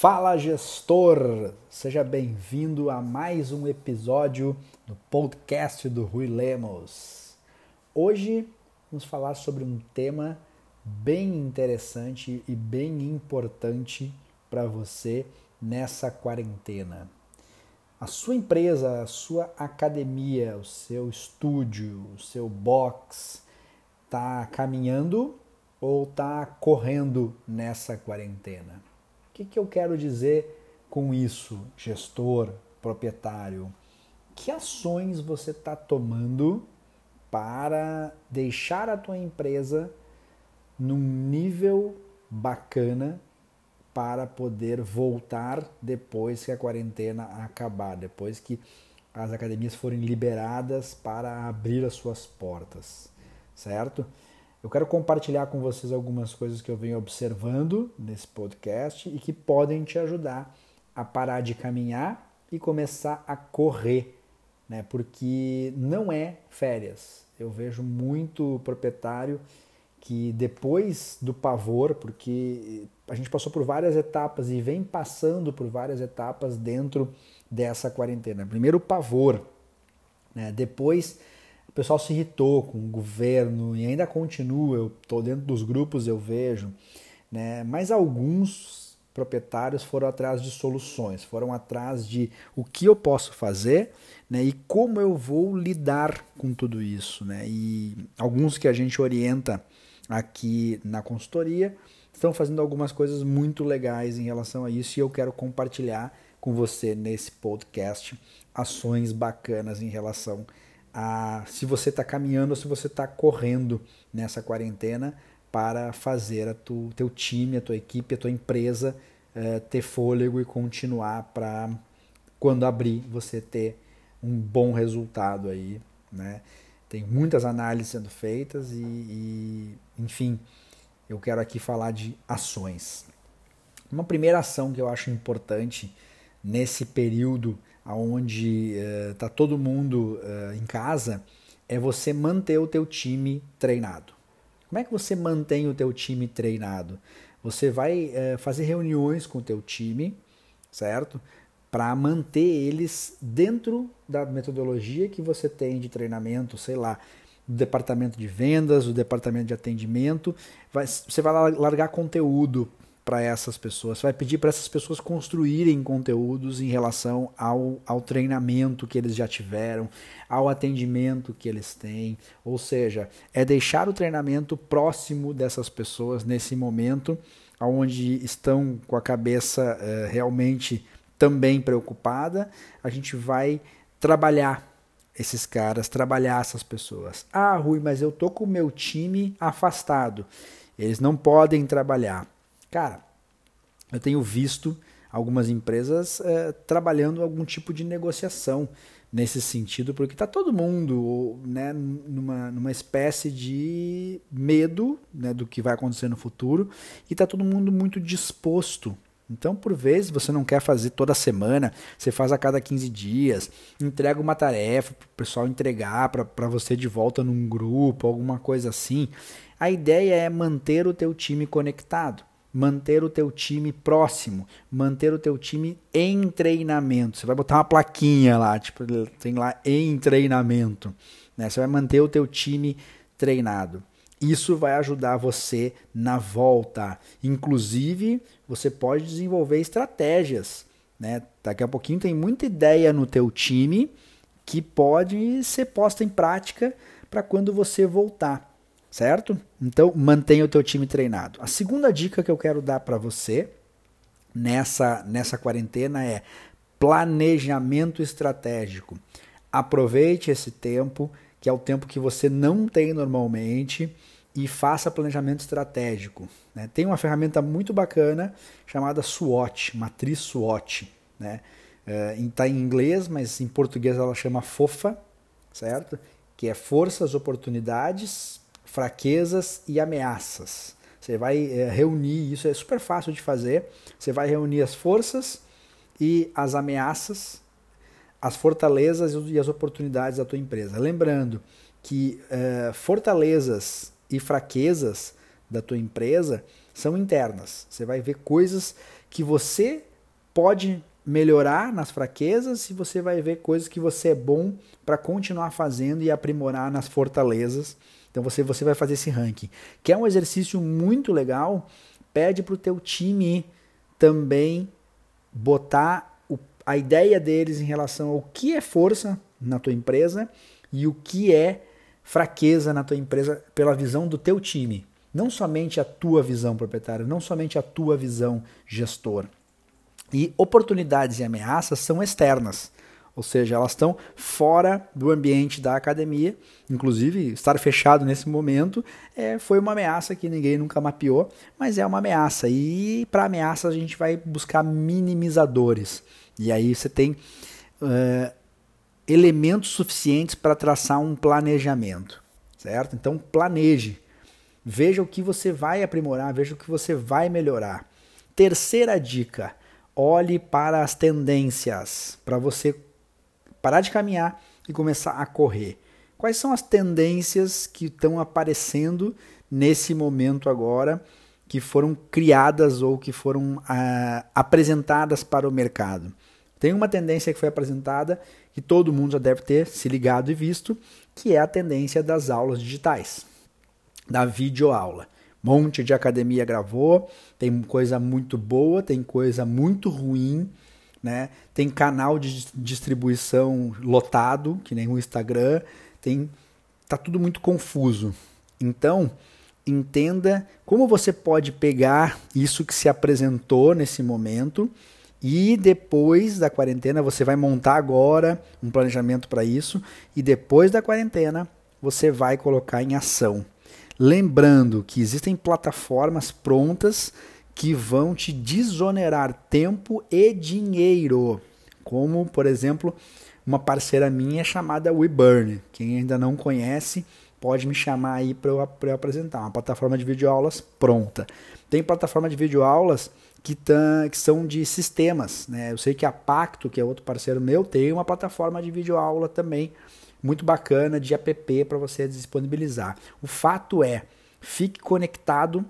Fala gestor, seja bem-vindo a mais um episódio do podcast do Rui Lemos. Hoje vamos falar sobre um tema bem interessante e bem importante para você nessa quarentena. A sua empresa, a sua academia, o seu estúdio, o seu box está caminhando ou está correndo nessa quarentena? Que, que eu quero dizer com isso, gestor, proprietário? Que ações você está tomando para deixar a tua empresa num nível bacana para poder voltar depois que a quarentena acabar, depois que as academias forem liberadas para abrir as suas portas, certo? Eu quero compartilhar com vocês algumas coisas que eu venho observando nesse podcast e que podem te ajudar a parar de caminhar e começar a correr, né? Porque não é férias. Eu vejo muito proprietário que depois do pavor, porque a gente passou por várias etapas e vem passando por várias etapas dentro dessa quarentena. Primeiro o pavor, né? Depois pessoal se irritou com o governo e ainda continua, eu estou dentro dos grupos, eu vejo, né? mas alguns proprietários foram atrás de soluções, foram atrás de o que eu posso fazer né? e como eu vou lidar com tudo isso. Né? E alguns que a gente orienta aqui na consultoria estão fazendo algumas coisas muito legais em relação a isso e eu quero compartilhar com você nesse podcast ações bacanas em relação a a se você está caminhando ou se você está correndo nessa quarentena para fazer a tu, teu time, a tua equipe, a tua empresa uh, ter fôlego e continuar para quando abrir você ter um bom resultado aí, né? Tem muitas análises sendo feitas e, e enfim, eu quero aqui falar de ações. Uma primeira ação que eu acho importante nesse período onde está uh, todo mundo uh, em casa, é você manter o teu time treinado. Como é que você mantém o teu time treinado? Você vai uh, fazer reuniões com o teu time, certo? Para manter eles dentro da metodologia que você tem de treinamento, sei lá, do departamento de vendas, do departamento de atendimento. Vai, você vai largar conteúdo para essas pessoas. Você vai pedir para essas pessoas construírem conteúdos em relação ao, ao treinamento que eles já tiveram, ao atendimento que eles têm. Ou seja, é deixar o treinamento próximo dessas pessoas nesse momento, onde estão com a cabeça eh, realmente também preocupada. A gente vai trabalhar esses caras, trabalhar essas pessoas. Ah, Rui, mas eu tô com o meu time afastado. Eles não podem trabalhar. Cara, eu tenho visto algumas empresas é, trabalhando algum tipo de negociação nesse sentido, porque está todo mundo né, numa, numa espécie de medo né, do que vai acontecer no futuro e está todo mundo muito disposto. Então, por vezes, você não quer fazer toda semana, você faz a cada 15 dias, entrega uma tarefa para o pessoal entregar para você de volta num grupo, alguma coisa assim. A ideia é manter o teu time conectado manter o teu time próximo, manter o teu time em treinamento. Você vai botar uma plaquinha lá, tipo, tem lá em treinamento. Né? Você vai manter o teu time treinado. Isso vai ajudar você na volta. Inclusive, você pode desenvolver estratégias. Né? Daqui a pouquinho tem muita ideia no teu time que pode ser posta em prática para quando você voltar certo? Então mantenha o teu time treinado. A segunda dica que eu quero dar para você nessa nessa quarentena é planejamento estratégico. Aproveite esse tempo, que é o tempo que você não tem normalmente, e faça planejamento estratégico. Né? Tem uma ferramenta muito bacana chamada SWOT, matriz SWOT. Né? Está é, em inglês, mas em português ela chama FOFA, certo? Que é forças, oportunidades, fraquezas e ameaças. Você vai é, reunir, isso é super fácil de fazer. Você vai reunir as forças e as ameaças, as fortalezas e as oportunidades da tua empresa. Lembrando que é, fortalezas e fraquezas da tua empresa são internas. Você vai ver coisas que você pode melhorar nas fraquezas e você vai ver coisas que você é bom para continuar fazendo e aprimorar nas fortalezas. Então você, você vai fazer esse ranking. Que é um exercício muito legal, pede para o teu time também botar o, a ideia deles em relação ao que é força na tua empresa e o que é fraqueza na tua empresa pela visão do teu time. Não somente a tua visão proprietária, não somente a tua visão gestor. E oportunidades e ameaças são externas, ou seja, elas estão fora do ambiente da academia. Inclusive, estar fechado nesse momento é, foi uma ameaça que ninguém nunca mapeou, mas é uma ameaça. E para ameaça a gente vai buscar minimizadores. E aí você tem uh, elementos suficientes para traçar um planejamento, certo? Então planeje. Veja o que você vai aprimorar, veja o que você vai melhorar. Terceira dica: olhe para as tendências, para você parar de caminhar e começar a correr. Quais são as tendências que estão aparecendo nesse momento agora, que foram criadas ou que foram ah, apresentadas para o mercado? Tem uma tendência que foi apresentada que todo mundo já deve ter se ligado e visto, que é a tendência das aulas digitais, da videoaula monte de academia gravou, tem coisa muito boa, tem coisa muito ruim, né? Tem canal de distribuição lotado, que nem o Instagram, tem tá tudo muito confuso. Então, entenda como você pode pegar isso que se apresentou nesse momento e depois da quarentena você vai montar agora um planejamento para isso e depois da quarentena você vai colocar em ação. Lembrando que existem plataformas prontas que vão te desonerar tempo e dinheiro, como, por exemplo, uma parceira minha chamada WeBurn. Quem ainda não conhece, pode me chamar aí para eu, eu, apresentar. Uma plataforma de videoaulas pronta. Tem plataforma de videoaulas que, tá, que são de sistemas. Né? Eu sei que a Pacto, que é outro parceiro meu, tem uma plataforma de videoaula também muito bacana de app para você disponibilizar. O fato é, fique conectado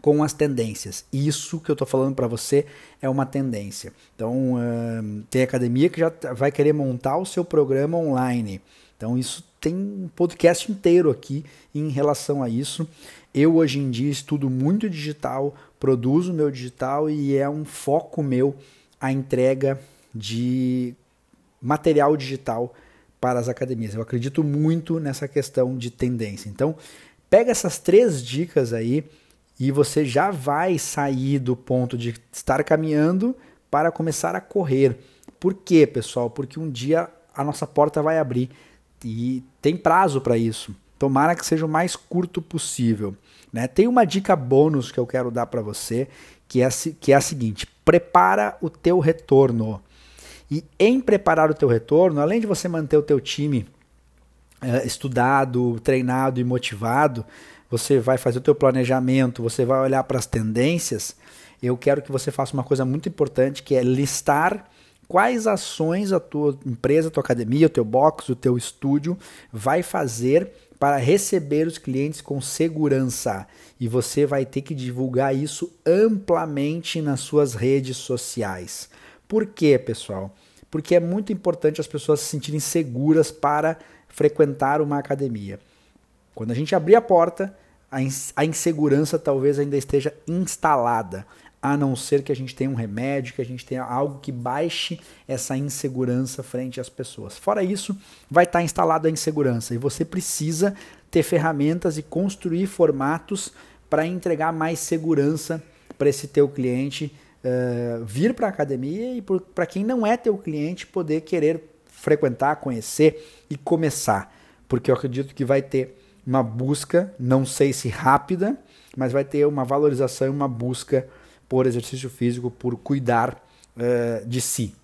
com as tendências. Isso que eu estou falando para você é uma tendência. Então, uh, tem academia que já vai querer montar o seu programa online. Então, isso tem um podcast inteiro aqui em relação a isso. Eu, hoje em dia, estudo muito digital, produzo meu digital e é um foco meu a entrega de material digital para as academias. Eu acredito muito nessa questão de tendência. Então, pega essas três dicas aí e você já vai sair do ponto de estar caminhando para começar a correr. Por quê, pessoal? Porque um dia a nossa porta vai abrir e tem prazo para isso. Tomara que seja o mais curto possível. Né? Tem uma dica bônus que eu quero dar para você, que é, que é a seguinte: prepara o teu retorno. E em preparar o teu retorno, além de você manter o teu time uh, estudado, treinado e motivado, você vai fazer o teu planejamento, você vai olhar para as tendências. Eu quero que você faça uma coisa muito importante, que é listar quais ações a tua empresa, a tua academia, o teu box, o teu estúdio vai fazer para receber os clientes com segurança. E você vai ter que divulgar isso amplamente nas suas redes sociais. Por quê, pessoal? Porque é muito importante as pessoas se sentirem seguras para frequentar uma academia. Quando a gente abrir a porta, a insegurança talvez ainda esteja instalada, a não ser que a gente tenha um remédio, que a gente tenha algo que baixe essa insegurança frente às pessoas. Fora isso, vai estar instalada a insegurança e você precisa ter ferramentas e construir formatos para entregar mais segurança para esse teu cliente uh, vir para a academia e para quem não é teu cliente poder querer frequentar, conhecer e começar. Porque eu acredito que vai ter uma busca, não sei se rápida, mas vai ter uma valorização e uma busca por exercício físico, por cuidar uh, de si.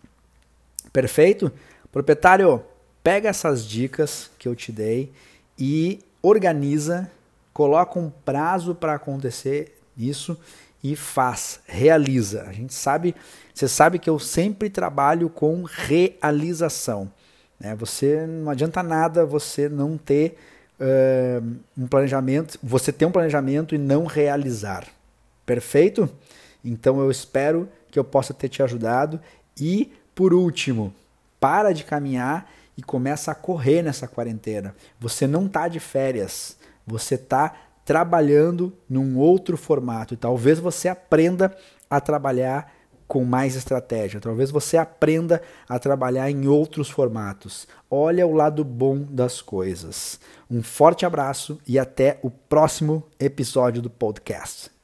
Perfeito? Proprietário, pega essas dicas que eu te dei e organiza, coloca um prazo para acontecer isso e faz, realiza. A gente sabe, você sabe que eu sempre trabalho com realização. Né? Você não adianta nada você não ter uh, um planejamento, você ter um planejamento e não realizar. Perfeito? Então eu espero que eu possa ter te ajudado. E, por último, para de caminhar e começa a correr nessa quarentena. Você não está de férias, você está trabalhando num outro formato. Talvez você aprenda a trabalhar com mais estratégia. Talvez você aprenda a trabalhar em outros formatos. Olha o lado bom das coisas. Um forte abraço e até o próximo episódio do podcast.